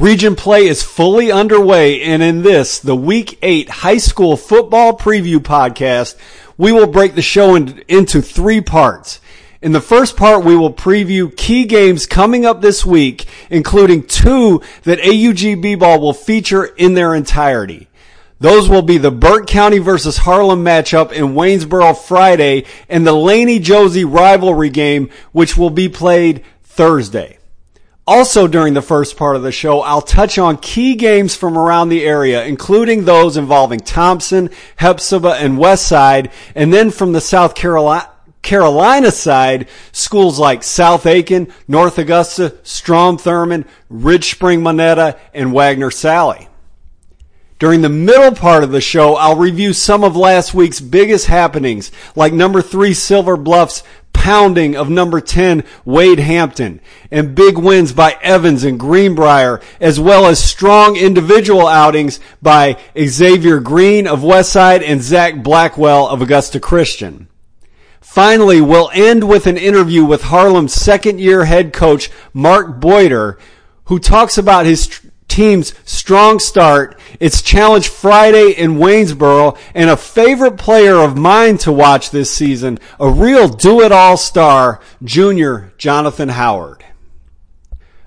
Region play is fully underway, and in this, the Week 8 High School Football Preview Podcast, we will break the show in, into three parts. In the first part, we will preview key games coming up this week, including two that AUG B-Ball will feature in their entirety. Those will be the Burke County versus Harlem matchup in Waynesboro Friday and the Laney Josey rivalry game, which will be played Thursday. Also during the first part of the show, I'll touch on key games from around the area, including those involving Thomson, Hephzibah, and Westside, and then from the South Carolina, Carolina side, schools like South Aiken, North Augusta, Strom Thurmond, Ridge Spring Monetta, and Wagener Salley. During the middle part of the show, I'll review some of last week's biggest happenings, like number three Silver Bluffs pounding of number 10 Wade Hampton and big wins by Evans and Greenbrier as well as strong individual outings by Xavier Green of Westside and Zach Blackwell of Augusta Christian. Finally, we'll end with an interview with Harlem's second year head coach Mark Boyder who talks about his team's strong start, its challenge Friday in Waynesboro, and a favorite player of mine to watch this season, a real do-it-all star, junior Jonathan Howard.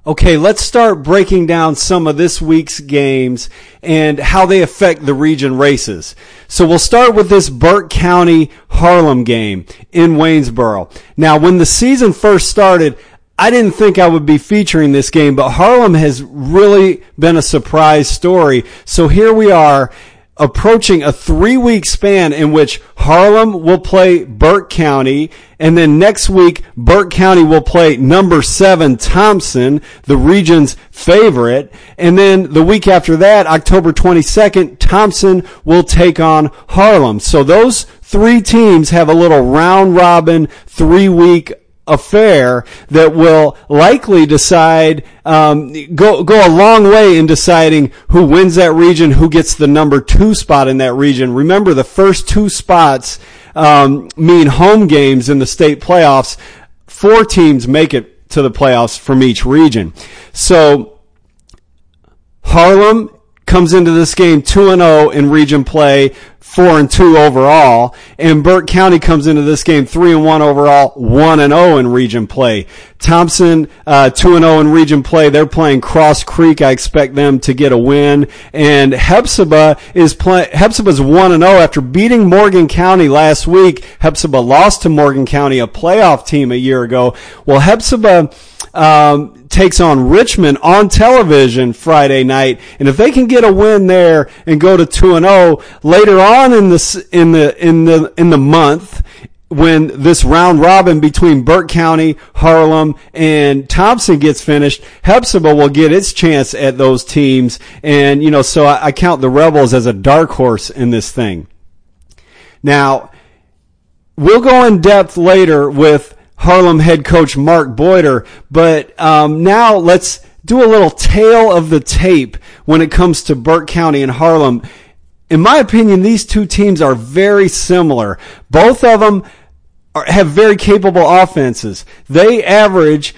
Okay, let's start breaking down some of this week's games and how they affect the region races. So we'll start with this Burke County Harlem game in Waynesboro. Now, when the season first started, I didn't think I would be featuring this game, but Harlem has really been a surprise story. So here we are approaching a three week span in which Harlem will play Burke County and then next week Burke County will play number seven Thomson, the region's favorite. And then the week after that, October 22nd, Thomson will take on Harlem. So those three teams have a little round robin three week affair that will likely decide um, go go a long way in deciding who wins that region, who gets the number two spot in that region. Remember, the first two spots um, mean home games in the state playoffs. Four teams make it to the playoffs from each region. So Harlem comes into this game 2 and 0 in region play four and two overall, and Burke County comes into this game three and one overall, one and zero oh in region play. Thomson uh, two and zero oh in region play. They're playing Cross Creek. I expect them to get a win, and Hephzibah is play. Hephzibah's one and zero oh after beating Morgan County last week. Hephzibah lost to Morgan County, a playoff team a year ago. Well, Hephzibah. Um, takes on Richmond on television Friday night. And if they can get a win there and go to 2 and 0 later on in the, in the, in the, in the month, when this round robin between Burke County, Harlem, and Thomson gets finished, Hephzibah will get its chance at those teams. And, you know, so I, I count the Rebels as a dark horse in this thing. Now, we'll go in depth later with Harlem head coach Mark Boyder. But um, now let's do a little tale of the tape when it comes to Burke County and Harlem. In my opinion, these two teams are very similar. Both of them are, have very capable offenses. They average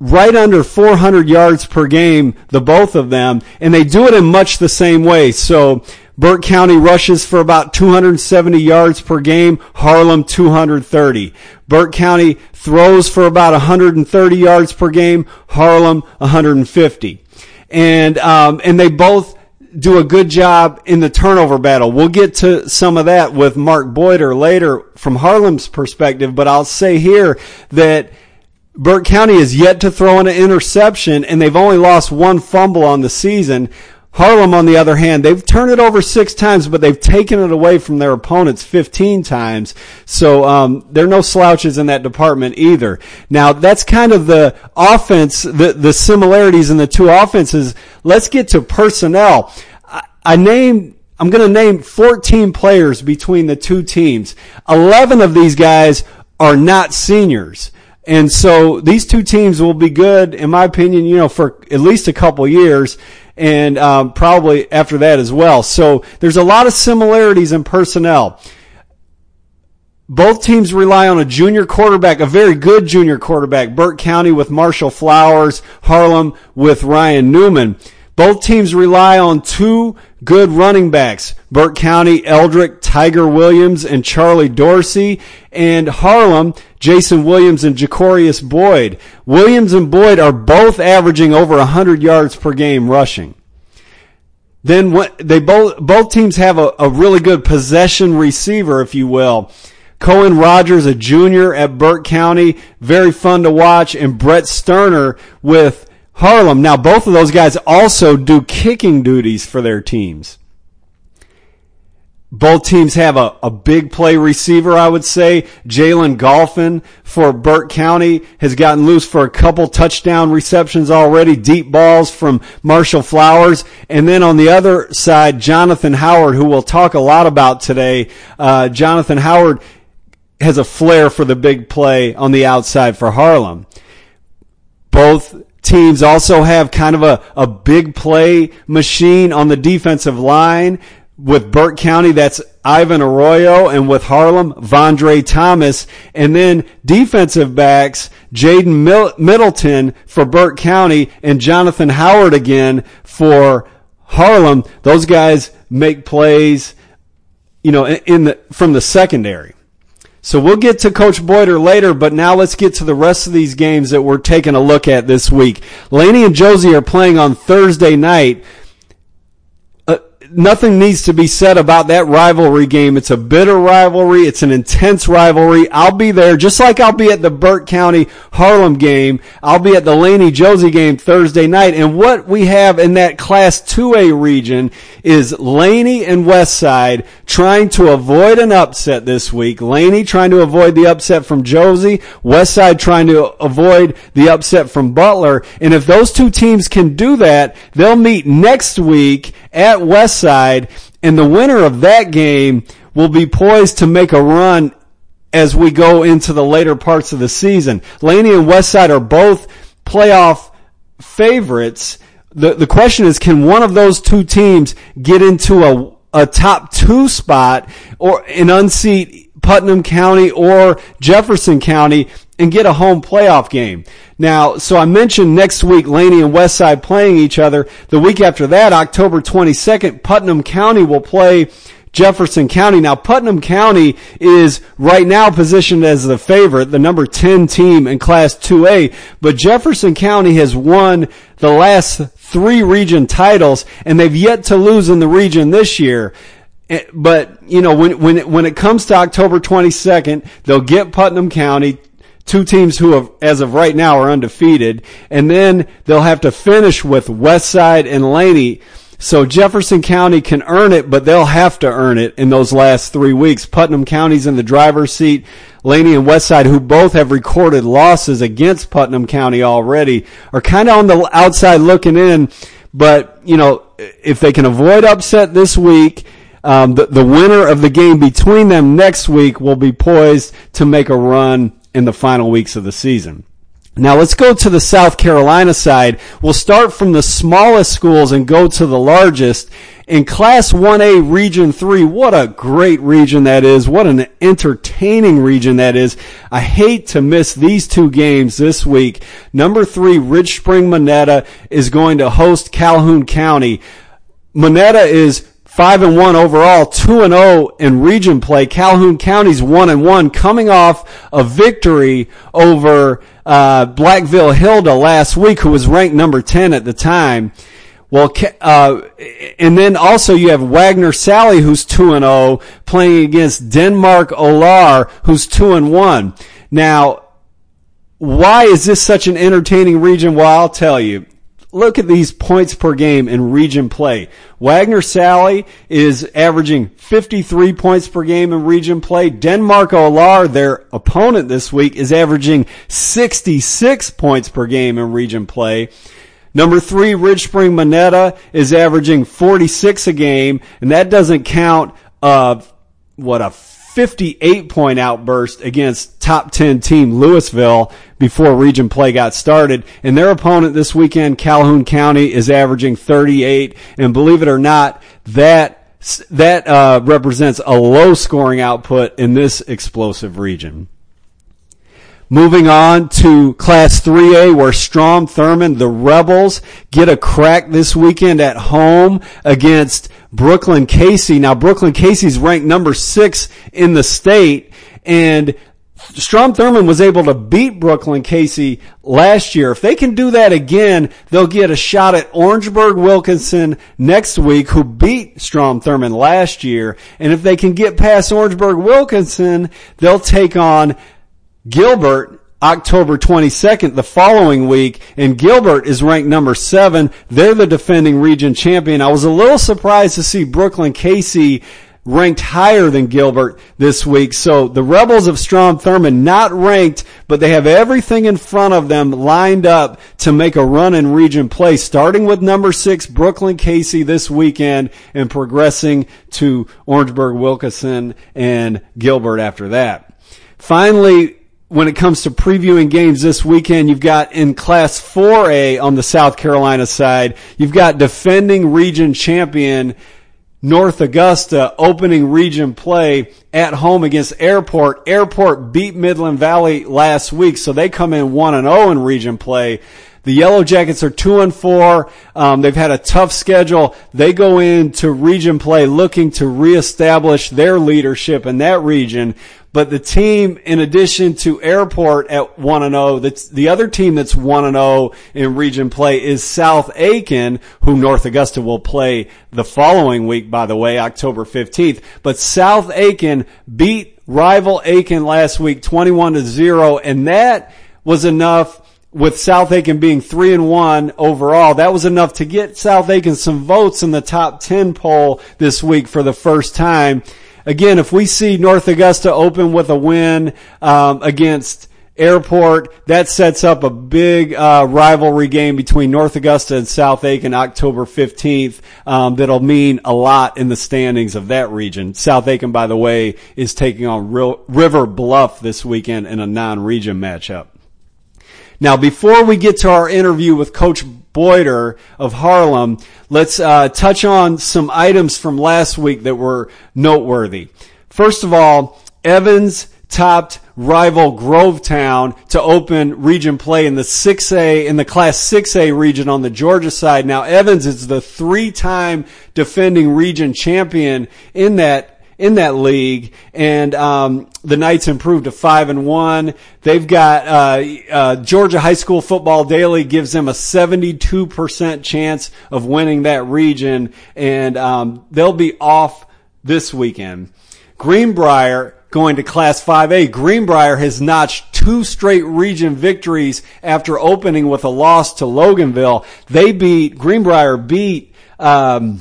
right under 400 yards per game, the both of them, and they do it in much the same way. So Burke County rushes for about 270 yards per game, Harlem 230. Burke County throws for about 130 yards per game, Harlem 150. And, um, and they both do a good job in the turnover battle. We'll get to some of that with Mark Boyder later from Harlem's perspective, but I'll say here that Burke County is yet to throw in an interception and they've only lost one fumble on the season. Harlem, on the other hand, they've turned it over six times, but they've taken it away from their opponents 15 times. So, um, there are no slouches in that department either. Now, that's kind of the offense, the, the similarities in the two offenses. Let's get to personnel. I, I named, I'm going to name 14 players between the two teams. 11 of these guys are not seniors. And so these two teams will be good, in my opinion, you know, for at least a couple years and um, probably after that as well. So there's a lot of similarities in personnel. both teams rely on a junior quarterback, a very good junior quarterback. Burke County with Marshall Flowers, Harlem with Ryan Newman. Both teams rely on two good running backs. Burke County, Eldrick, Tiger Williams, and Charlie Dorsey. And Harlem, Jason Williams and Jacorius Boyd. Williams and Boyd are both averaging over 100 yards per game rushing. Then what, they both, both teams have a, a really good possession receiver, if you will. Cohen Rogers, a junior at Burke County, very fun to watch, and Brett Sterner with Harlem. Now, both of those guys also do kicking duties for their teams. Both teams have a, a big play receiver, I would say. Jalen Golfin for Burke County has gotten loose for a couple touchdown receptions already, deep balls from Marshall Flowers. And then on the other side, Jonathan Howard, who we'll talk a lot about today. Uh, Jonathan Howard has a flair for the big play on the outside for Harlem. Both teams also have kind of a, a big play machine on the defensive line. With Burke County, that's Ivan Arroyo, and with Harlem, Vondre Thomas. And then defensive backs, Jaden Middleton for Burke County and Jonathan Howard again for Harlem. Those guys make plays, you know, in the, from the secondary. So we'll get to Coach Boyder later, but now let's get to the rest of these games that we're taking a look at this week. Laney and Josey are playing on Thursday night nothing needs to be said about that rivalry game. It's a bitter rivalry. It's an intense rivalry. I'll be there just like I'll be at the Burke County Harlem game. I'll be at the Laney Josey game Thursday night. And what we have in that class 2A region is Laney and Westside trying to avoid an upset this week. Laney trying to avoid the upset from Josey. Westside trying to avoid the upset from Butler. And if those two teams can do that, they'll meet next week at Westside, and the winner of that game will be poised to make a run as we go into the later parts of the season. Laney and Westside are both playoff favorites. The, the question is, can one of those two teams get into a, a top two spot or an unseat Putnam County or Jefferson County and get a home playoff game. Now, so I mentioned next week Laney and Westside playing each other. The week after that, October 22nd, Putnam County will play Jefferson County. Now, Putnam County is right now positioned as the favorite, the number 10 team in Class 2A, but Jefferson County has won the last three region titles, and they've yet to lose in the region this year. Eh, but, you know, when, when, when it comes to October 22nd, they'll get Putnam County two teams who have, as of right now, are undefeated, and then they'll have to finish with Westside and Laney. So Jefferson County can earn it, but they'll have to earn it in those last three weeks. Putnam County's in the driver's seat. Laney and Westside, who both have recorded losses against Putnam County already, are kind of on the outside looking in. But, you know, if they can avoid upset this week, um, the, the winner of the game between them next week will be poised to make a run in the final weeks of the season. Now let's go to the South Carolina side. We'll start from the smallest schools and go to the largest. In Class 1A Region 3, what a great region that is. What an entertaining region that is. I hate to miss these two games this week. Number 3, Ridge Spring Monetta is going to host Calhoun County. Monetta is five and one overall, two and zero oh in region play. Calhoun County's one and one, coming off a victory over uh, Blackville Hilda last week, who was ranked number ten at the time. Well, uh, and then also you have Wagener Salley, who's two and zero, oh, playing against Denmark Olar, who's two and one. Now, why is this such an entertaining region? Well, I'll tell you look at these points per game in region play. Wagener Salley is averaging 53 points per game in region play. Denmark Olar, their opponent this week, is averaging 66 points per game in region play. Number three, Ridge Spring Monetta is averaging 46 a game, and that doesn't count, uh, what a 58 point outburst against top 10 team Lewisville before region play got started. And their opponent this weekend, Calhoun County, is averaging 38. And believe it or not, that that uh, represents a low scoring output in this explosive region. Moving on to Class 3A where Strom Thurmond, the Rebels, get a crack this weekend at home against Brookland Cayce. Now Brookland Cayce's ranked number six in the state and Strom Thurmond was able to beat Brookland Cayce last year. If they can do that again, they'll get a shot at Orangeburg Wilkinson next week, who beat Strom Thurmond last year. And if they can get past Orangeburg Wilkinson, they'll take on Gilbert October 22nd, the following week, and Gilbert is ranked number seven. They're the defending region champion. I was a little surprised to see Brookland Cayce ranked higher than Gilbert this week. So the Rebels of Strom Thurmond not ranked, but they have everything in front of them lined up to make a run in region play, starting with number six Brookland Cayce this weekend and progressing to Orangeburg Wilkinson and Gilbert after that. Finally, when it comes to previewing games this weekend, you've got in Class 4A on the South Carolina side, you've got defending region champion North Augusta opening region play at home against Airport. Airport beat Midland Valley last week, so they come in 1 and 0 in region play. The Yellow Jackets are two and four. Um, they've had a tough schedule. They go into region play looking to reestablish their leadership in that region. But the team, in addition to Airport at 1 and 0, that's the other team that's 1 and 0 in region play is South Aiken, who North Augusta will play the following week, by the way, October 15th. But South Aiken beat rival Aiken last week 21 to 0, and that was enough with South Aiken being three and one overall, that was enough to get South Aiken some votes in the top 10 poll this week for the first time again, if we see North Augusta open with a win um, against Airport, that sets up a big uh, rivalry game between North Augusta and South Aiken October 15th um, that'll mean a lot in the standings of that region. South Aiken, by the way, is taking on River Bluff this weekend in a non-region matchup. Now, before we get to our interview with Coach Boyder of Harlem, let's uh, touch on some items from last week that were noteworthy. First of all, Evans topped rival Grovetown to open region play in the 6A, in the Class 6A region on the Georgia side. Now, Evans is the three-time defending region champion in that in that league, and um, the Knights improved to five and one. They've got uh, uh, Georgia High School Football Daily gives them a seventy-two percent chance of winning that region, and um, they'll be off this weekend. Greenbrier going to Class 5A. Greenbrier has notched two straight region victories after opening with a loss to Loganville. They beat Greenbrier beat. Um,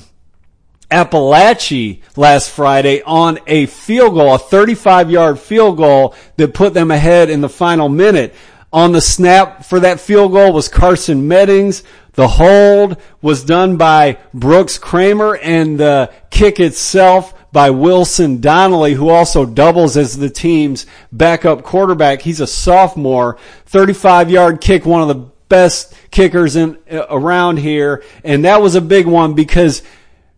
Apalachee last Friday on a field goal, a 35 yard field goal that put them ahead in the final minute. On the snap for that field goal was Carson Meddings. The hold was done by Brooks Kramer and the kick itself by Wilson Donnelly, who also doubles as the team's backup quarterback. He's a sophomore. 35 yard kick, one of the best kickers in uh, around here. And that was a big one because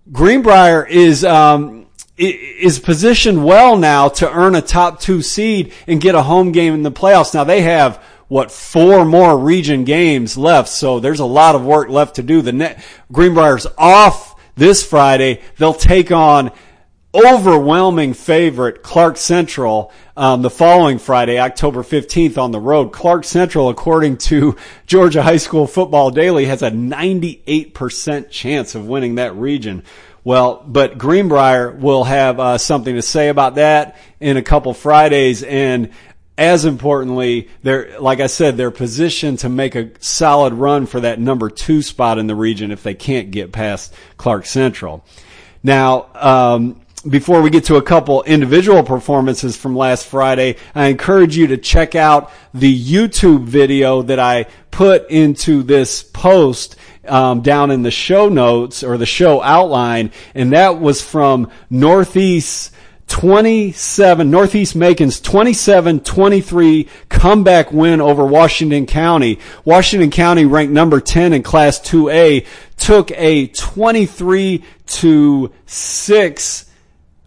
Greenbrier is um, is positioned well now to earn a top two seed and get a home game in the playoffs. Now they have what four more region games left, so there's a lot of work left to do. The net, Greenbrier's off this Friday. They'll take on overwhelming favorite Clark Central um, the following Friday, October 15th on the road. Clark Central, according to Georgia High School Football Daily, has a 98% chance of winning that region. Well, but Greenbrier will have uh, something to say about that in a couple Fridays and as importantly, they're, like I said, they're positioned to make a solid run for that number two spot in the region if they can't get past Clark Central. Now, um, before we get to a couple individual performances from last Friday, I encourage you to check out the YouTube video that I put into this post um, down in the show notes or the show outline, and that was from Northeast 27, Northeast Macon's 27-23 comeback win over Washington County. Washington County ranked number 10 in class 2A took a 23 to 6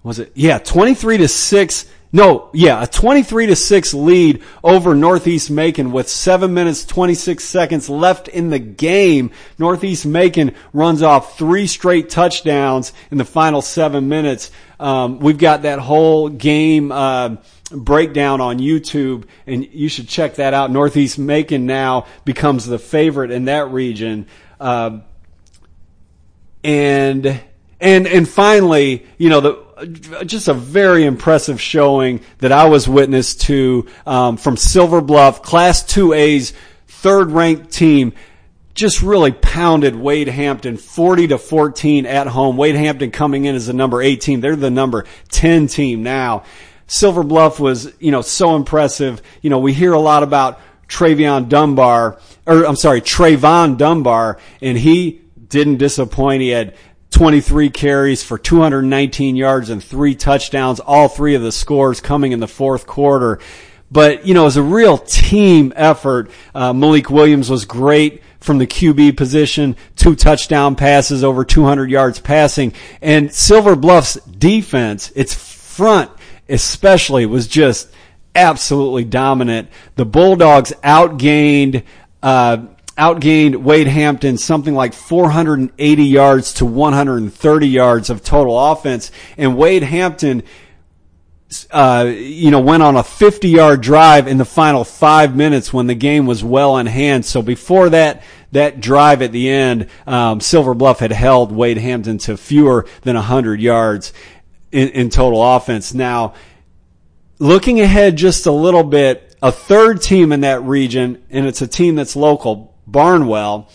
was it? Yeah, 23 to 6 no, yeah, a 23 to 6 lead over Northeast Macon with 7 minutes 26 seconds left in the game. Northeast Macon runs off three straight touchdowns in the final 7 minutes. Um, we've got that whole game uh, breakdown on YouTube, and you should check that out. Northeast Macon now becomes the favorite in that region. Uh, and and and finally, you know, the just a very impressive showing that I was witness to um, from Silver Bluff, Class 2A's third ranked team. Just really pounded Wade Hampton 40 to 14 at home. Wade Hampton coming in as the number 18. They're the number 10 team now. Silver Bluff was, you know, so impressive. You know, we hear a lot about Travion Dunbar, or I'm sorry, Trayvon Dunbar, and he didn't disappoint. He had 23 carries for 219 yards and three touchdowns, all three of the scores coming in the fourth quarter. But, you know, it was a real team effort. Uh, Malik Williams was great from the QB position, two touchdown passes, over 200 yards passing. And Silver Bluff's defense, its front especially, was just absolutely dominant. The Bulldogs outgained, uh, outgained Wade Hampton something like 480 yards to 130 yards of total offense. And Wade Hampton, uh, you know, went on a 50 yard drive in the final five minutes when the game was well in hand. So before that, that drive at the end, um, Silver Bluff had held Wade Hampton to fewer than 100 yards in, in total offense. Now, looking ahead just a little bit, a third team in that region, and it's a team that's local, Barnwell.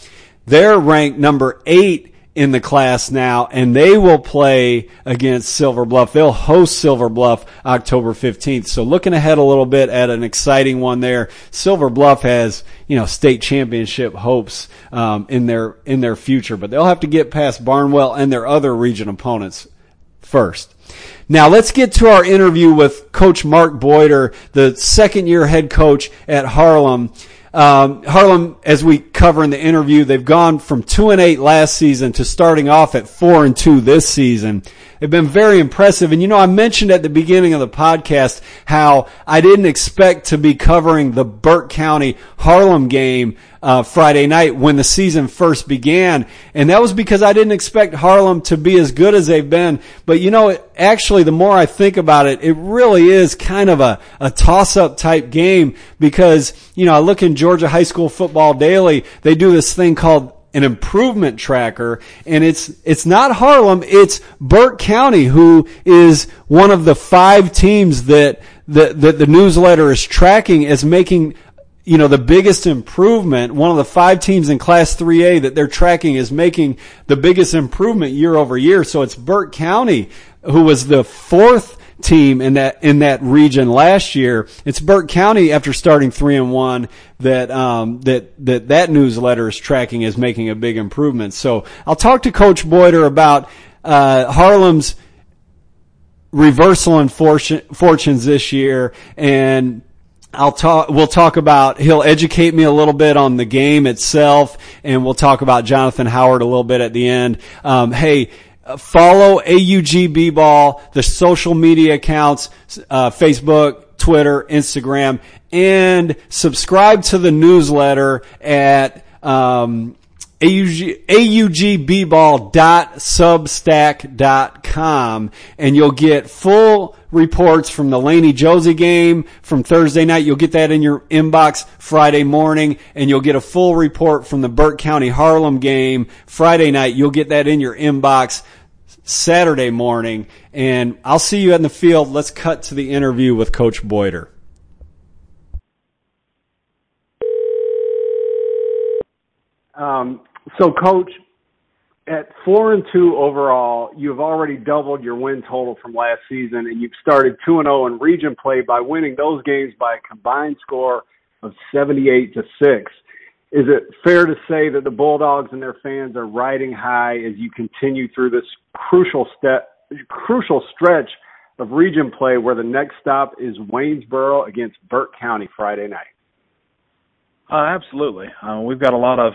They're ranked number eight in the class now, and they will play against Silver Bluff. They'll host Silver Bluff October 15th. So looking ahead a little bit at an exciting one there. Silver Bluff has, you know, state championship hopes, um, in their, in their future, but they'll have to get past Barnwell and their other region opponents first. Now let's get to our interview with Coach Mark Boyder, the second year head coach at Harlem. Um, Harlem, as we cover in the interview, they've gone from two and eight last season to starting off at four and two this season. They've been very impressive. And you know, I mentioned at the beginning of the podcast how I didn't expect to be covering the Burke County Harlem game uh, Friday night when the season first began. And that was because I didn't expect Harlem to be as good as they've been. But you know, actually, the more I think about it, it really is kind of a, a toss up type game because, you know, I look in Georgia High School Football Daily, they do this thing called an improvement tracker and it's it's not Harlem it's Burke County who is one of the five teams that the, that the newsletter is tracking as making you know, the biggest improvement, one of the five teams in class 3A that they're tracking is making the biggest improvement year over year. So it's Burke County, who was the fourth team in that, in that region last year. It's Burke County after starting three and one that, um, that, that, that newsletter is tracking as making a big improvement. So I'll talk to Coach Boyder about, uh, Harlem's reversal in fortune, fortunes this year and I'll talk, we'll talk about, he'll educate me a little bit on the game itself and we'll talk about Jonathan Howard a little bit at the end. Um, hey, follow AUG B-ball, the social media accounts, uh, Facebook, Twitter, Instagram, and subscribe to the newsletter at, um, AUG, augball.substack.com and you'll get full reports from the Laney Josey game from Thursday night. You'll get that in your inbox Friday morning and you'll get a full report from the Burke County Harlem game Friday night. You'll get that in your inbox Saturday morning and I'll see you in the field. Let's cut to the interview with Coach Boyder. Um, so, coach, at four and two overall, you've already doubled your win total from last season, and you've started two and zero oh in region play by winning those games by a combined score of seventy-eight to six. Is it fair to say that the Bulldogs and their fans are riding high as you continue through this crucial step, crucial stretch of region play where the next stop is Waynesboro against Burke County Friday night. Uh, absolutely. Uh, we've got a lot of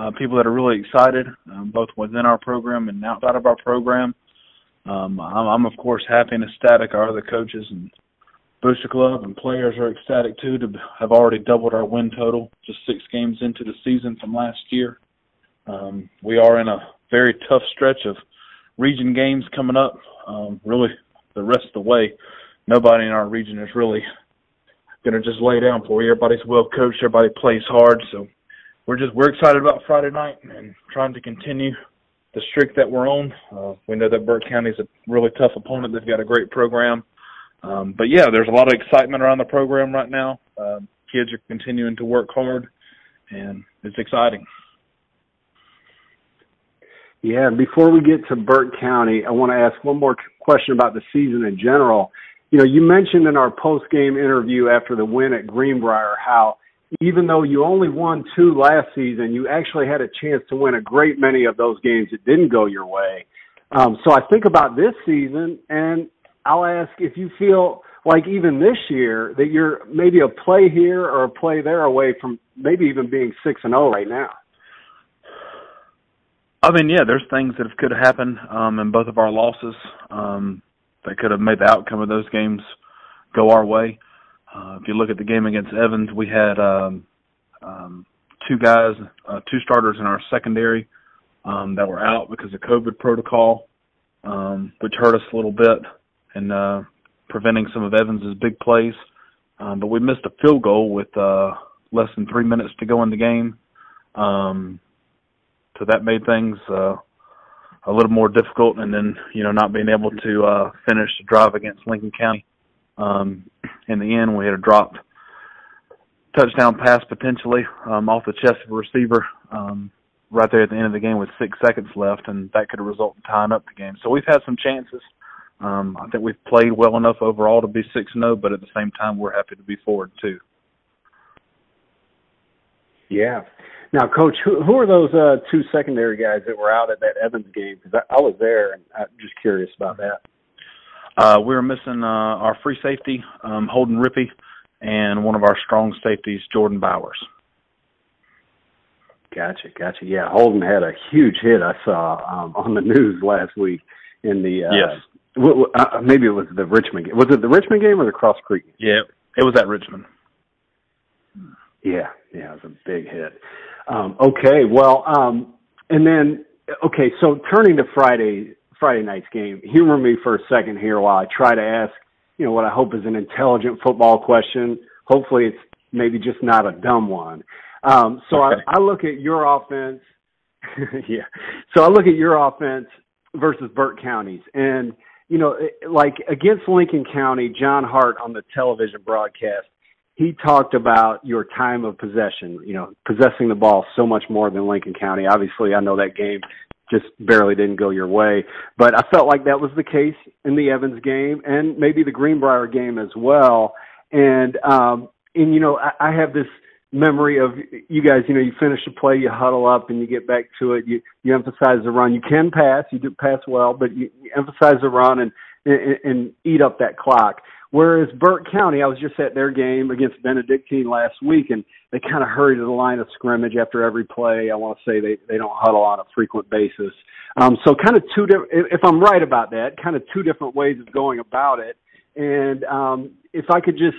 uh, people that are really excited, um, both within our program and outside of our program. Um, I'm, I'm, of course, happy and ecstatic. Our other coaches and Booster Club and players are ecstatic too to have already doubled our win total just six games into the season from last year. Um, we are in a very tough stretch of region games coming up. Um, really, the rest of the way, nobody in our region is really going to just lay down for you. Everybody's well coached. Everybody plays hard. So we're just we're excited about Friday night and trying to continue the streak that we're on. Uh, we know that Burke County is a really tough opponent. They've got a great program. Um, but yeah, there's a lot of excitement around the program right now. Um, kids are continuing to work hard, and it's exciting. Yeah, before we get to Burke County, I want to ask one more question about the season in general. You know, you mentioned in our post game interview after the win at Greenbrier how even though you only won two last season, you actually had a chance to win a great many of those games that didn't go your way. Um, so I think about this season, and I'll ask if you feel like even this year that you're maybe a play here or a play there away from maybe even being six and zero oh right now. I mean, yeah, there's things that could have happened um, in both of our losses um, that could have made the outcome of those games go our way. Uh, if you look at the game against Evans, we had um, um, two guys, uh, two starters in our secondary um, that were out because of COVID protocol, um, which hurt us a little bit and uh, preventing some of Evans's big plays. Um, but we missed a field goal with uh, less than three minutes to go in the game. Um, so that made things uh, a little more difficult. And then you know not being able to uh, finish the drive against Lincoln County. Um, in the end, we had a dropped touchdown pass potentially um, off the chest of a receiver um, right there at the end of the game with six seconds left, and that could have resulted in tying up the game. So we've had some chances. Um, I think we've played well enough overall to be six and zero, but at the same time, we're happy to be forward too. Yeah, now, Coach, who, who are those uh, two secondary guys that were out at that Evans game? Because I, I was there, and I'm just curious about that. Uh, we were missing uh, our free safety, um, Holden Rippey, and one of our strong safeties, Jordan Bowers. Gotcha, gotcha. Yeah, Holden had a huge hit I saw um, on the news last week in the uh, yes. W- w- uh, maybe it was the Richmond game. Was it the Richmond game or the Cross Creek? Game? Yeah, it was at Richmond. Yeah, yeah, it was a big hit. Um, okay, well, um, and then okay, so turning to Friday Friday night's game, humor me for a second here while I try to ask, you know, what I hope is an intelligent football question. Hopefully, it's maybe just not a dumb one. Um, so okay. I, I look at your offense. yeah. So I look at your offense versus Burke County's, and you know, like against Lincoln County, John Hart on the television broadcast he talked about your time of possession, you know, possessing the ball so much more than Lincoln County. Obviously, I know that game just barely didn't go your way, but I felt like that was the case in the Evans game and maybe the Greenbrier game as well. And um and you know, I, I have this memory of you guys, you know, you finish a play, you huddle up and you get back to it. You you emphasize the run. You can pass, you do pass well, but you, you emphasize the run and, and and eat up that clock. Whereas Burke County, I was just at their game against Benedictine last week, and they kind of hurry to the line of scrimmage after every play. I want to say they they don't huddle on a frequent basis. Um, so kind of two different. If I'm right about that, kind of two different ways of going about it. And um, if I could just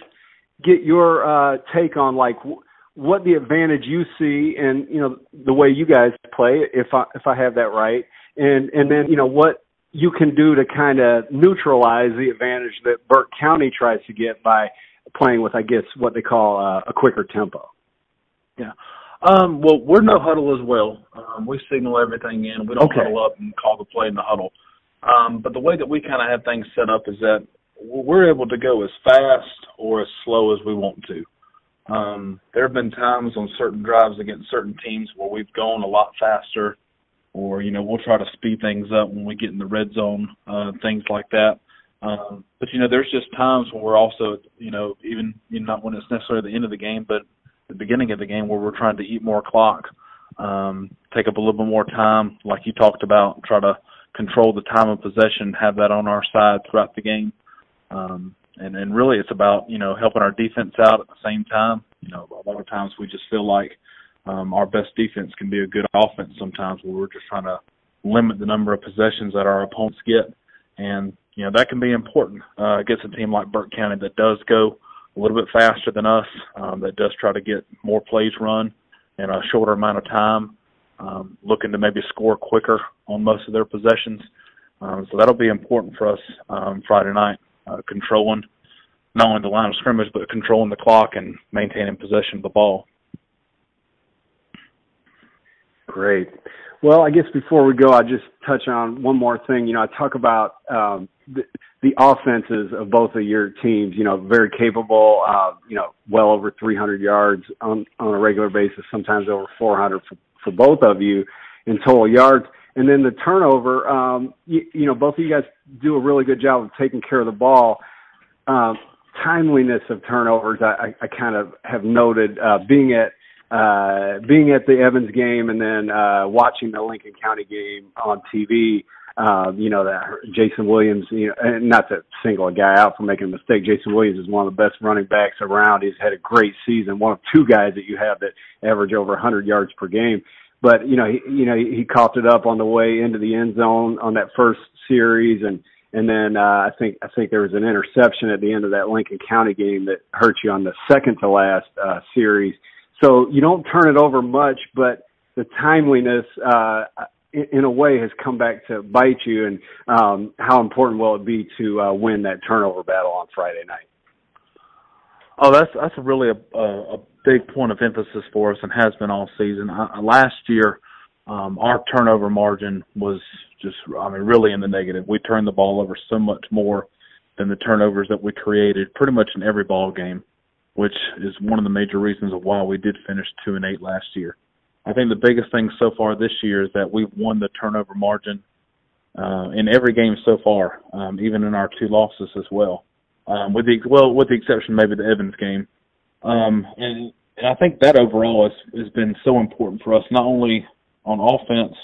get your uh, take on like w- what the advantage you see, and you know the way you guys play, if I if I have that right, and and then you know what you can do to kind of neutralize the advantage that Burke County tries to get by playing with, I guess, what they call uh, a quicker tempo. Yeah. Um, well, we're no huddle as well. Um, we signal everything in. We don't okay. huddle up and call the play in the huddle. Um, but the way that we kind of have things set up is that we're able to go as fast or as slow as we want to. Um, there have been times on certain drives against certain teams where we've gone a lot faster or you know we'll try to speed things up when we get in the red zone, uh, things like that. Um, but you know, there's just times when we're also, you know, even you know, not when it's necessarily the end of the game, but the beginning of the game where we're trying to eat more clock, um, take up a little bit more time, like you talked about, try to control the time of possession, have that on our side throughout the game. Um, and and really, it's about you know helping our defense out at the same time. You know, a lot of times we just feel like um, our best defense can be a good offense sometimes, where we're just trying to limit the number of possessions that our opponents get, and you know that can be important uh, against a team like Burke County that does go a little bit faster than us, um, that does try to get more plays run in a shorter amount of time, um, looking to maybe score quicker on most of their possessions. Um, so that'll be important for us um, Friday night, uh, controlling not only the line of scrimmage but controlling the clock and maintaining possession of the ball. Great. Well, I guess before we go, I just touch on one more thing. You know, I talk about um, the, the offenses of both of your teams. You know, very capable. Uh, you know, well over 300 yards on on a regular basis. Sometimes over 400 for, for both of you in total yards. And then the turnover. Um, you, you know, both of you guys do a really good job of taking care of the ball. Um, timeliness of turnovers, I, I, I kind of have noted uh, being at uh, being at the Evans game and then uh, watching the Lincoln County game on TV, uh, you know that Jason Williams, you know, and not to single a guy out for making a mistake. Jason Williams is one of the best running backs around. He's had a great season. One of two guys that you have that average over 100 yards per game. But you know, he, you know, he, he coughed it up on the way into the end zone on that first series, and and then uh, I think I think there was an interception at the end of that Lincoln County game that hurt you on the second to last uh, series so you don't turn it over much, but the timeliness, uh, in, a way has come back to bite you and, um, how important will it be to, uh, win that turnover battle on Friday night? Oh, that's, that's really a, a, a big point of emphasis for us and has been all season. Uh, last year, um, our turnover margin was just, I mean, really in the negative. We turned the ball over so much more than the turnovers that we created pretty much in every ball game which is one of the major reasons of why we did finish two and eight last year. I think the biggest thing so far this year is that we've won the turnover margin uh, in every game so far, um, even in our two losses as well. Um, with the well, with the exception maybe the Evans game, um, and, and I think that overall has has been so important for us, not only on offense,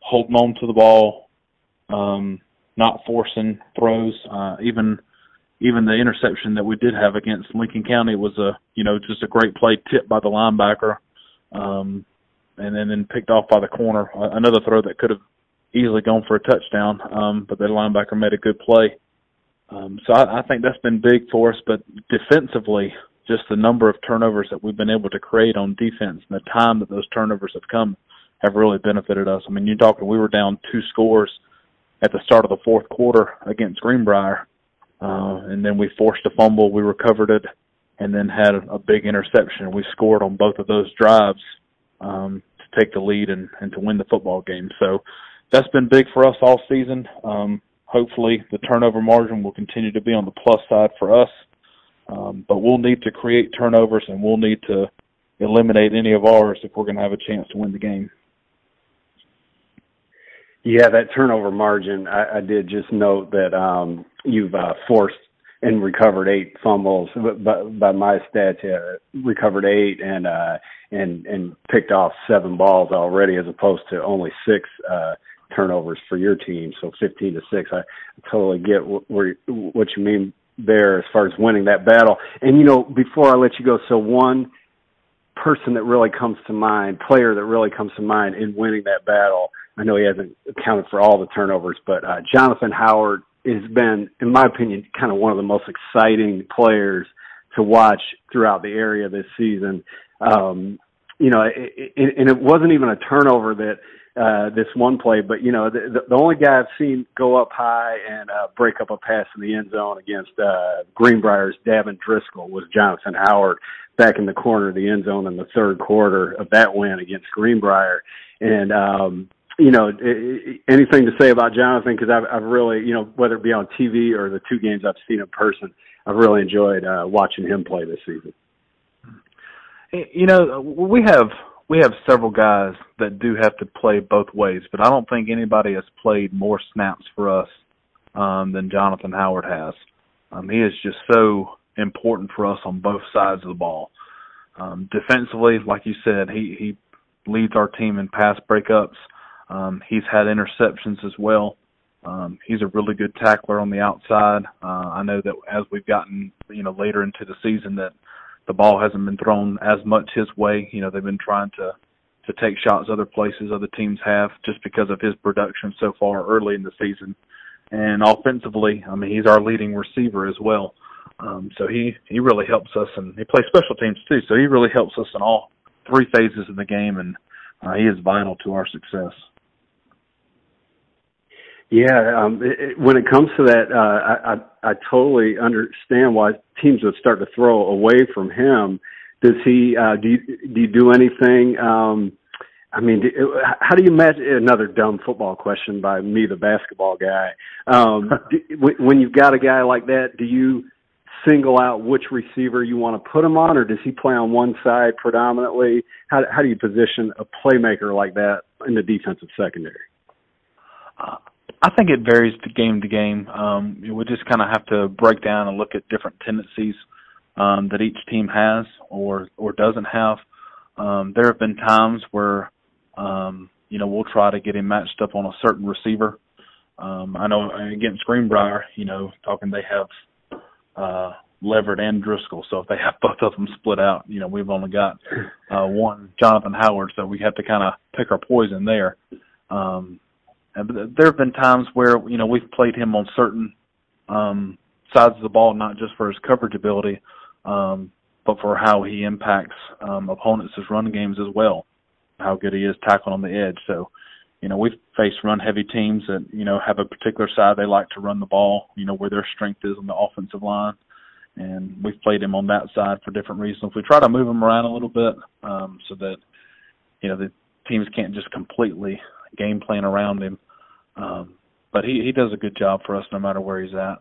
holding on to the ball, um, not forcing throws, uh, even even the interception that we did have against Lincoln County was a you know just a great play tipped by the linebacker, um, and then then picked off by the corner. Another throw that could have easily gone for a touchdown, um, but the linebacker made a good play. Um, so I, I think that's been big for us. But defensively, just the number of turnovers that we've been able to create on defense and the time that those turnovers have come have really benefited us. I mean, you're talking we were down two scores at the start of the fourth quarter against Greenbrier uh, and then we forced a fumble, we recovered it, and then had a big interception. We scored on both of those drives um, to take the lead and, and to win the football game. So that's been big for us all season. Um, hopefully, the turnover margin will continue to be on the plus side for us. Um, but we'll need to create turnovers and we'll need to eliminate any of ours if we're going to have a chance to win the game. Yeah, that turnover margin. I, I did just note that um, you've uh, forced and recovered eight fumbles. But by my stats, yeah, recovered eight and uh, and and picked off seven balls already, as opposed to only six uh, turnovers for your team. So fifteen to six. I totally get what, what you mean there as far as winning that battle. And you know, before I let you go, so one person that really comes to mind, player that really comes to mind in winning that battle I know he hasn't accounted for all the turnovers, but uh, Jonathan Howard has been, in my opinion, kind of one of the most exciting players to watch throughout the area this season. Um, you know, it, it, and it wasn't even a turnover that uh, this one play, but you know, the, the only guy I've seen go up high and uh, break up a pass in the end zone against uh, Greenbrier's Davin Driscoll was Jonathan Howard back in the corner of the end zone in the third quarter of that win against Greenbrier. And um, you know, anything to say about Jonathan? Because I've, I've really, you know, whether it be on TV or the two games I've seen in person, I've really enjoyed uh, watching him play this season. You know, we have we have several guys that do have to play both ways, but I don't think anybody has played more snaps for us um, than Jonathan Howard has. Um, he is just so important for us on both sides of the ball. Um, defensively, like you said, he he leads our team in pass breakups. Um, he's had interceptions as well. Um, he's a really good tackler on the outside. Uh, I know that as we've gotten, you know, later into the season that the ball hasn't been thrown as much his way. You know, they've been trying to to take shots other places other teams have just because of his production so far early in the season. And offensively, I mean, he's our leading receiver as well. Um, so he he really helps us, and he plays special teams too. So he really helps us in all three phases of the game, and uh, he is vital to our success. Yeah, um, it, it, when it comes to that, uh, I, I I totally understand why teams would start to throw away from him. Does he? Uh, do you do you do anything? Um, I mean, do, how do you imagine another dumb football question by me, the basketball guy? Um, do, when you've got a guy like that, do you single out which receiver you want to put him on, or does he play on one side predominantly? How how do you position a playmaker like that in the defensive secondary? Uh, I think it varies game to game. Um, we just kind of have to break down and look at different tendencies um, that each team has or or doesn't have. Um, there have been times where um, you know we'll try to get him matched up on a certain receiver. Um, I know against Greenbrier, you know, talking they have uh, Leverett and Driscoll, so if they have both of them split out, you know, we've only got uh, one Jonathan Howard, so we have to kind of pick our poison there. Um, there have been times where you know we've played him on certain um, sides of the ball, not just for his coverage ability, um, but for how he impacts um, opponents' run games as well. How good he is tackling on the edge. So, you know, we've faced run heavy teams that you know have a particular side they like to run the ball. You know where their strength is on the offensive line, and we've played him on that side for different reasons. We try to move him around a little bit um, so that you know the teams can't just completely game plan around him. Um, but he he does a good job for us no matter where he's at.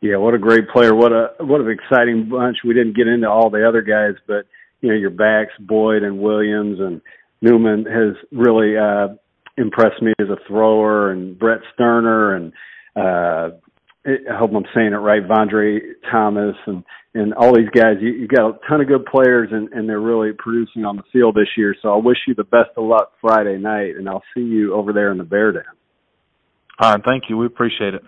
Yeah, what a great player! What a what an exciting bunch. We didn't get into all the other guys, but you know your backs, Boyd and Williams and Newman has really uh, impressed me as a thrower, and Brett Sterner and uh, I hope I'm saying it right, Vondre Thomas and and all these guys. You, you got a ton of good players, and and they're really producing on the field this year. So I wish you the best of luck Friday night, and I'll see you over there in the Bear Den. All right, thank you. We appreciate it.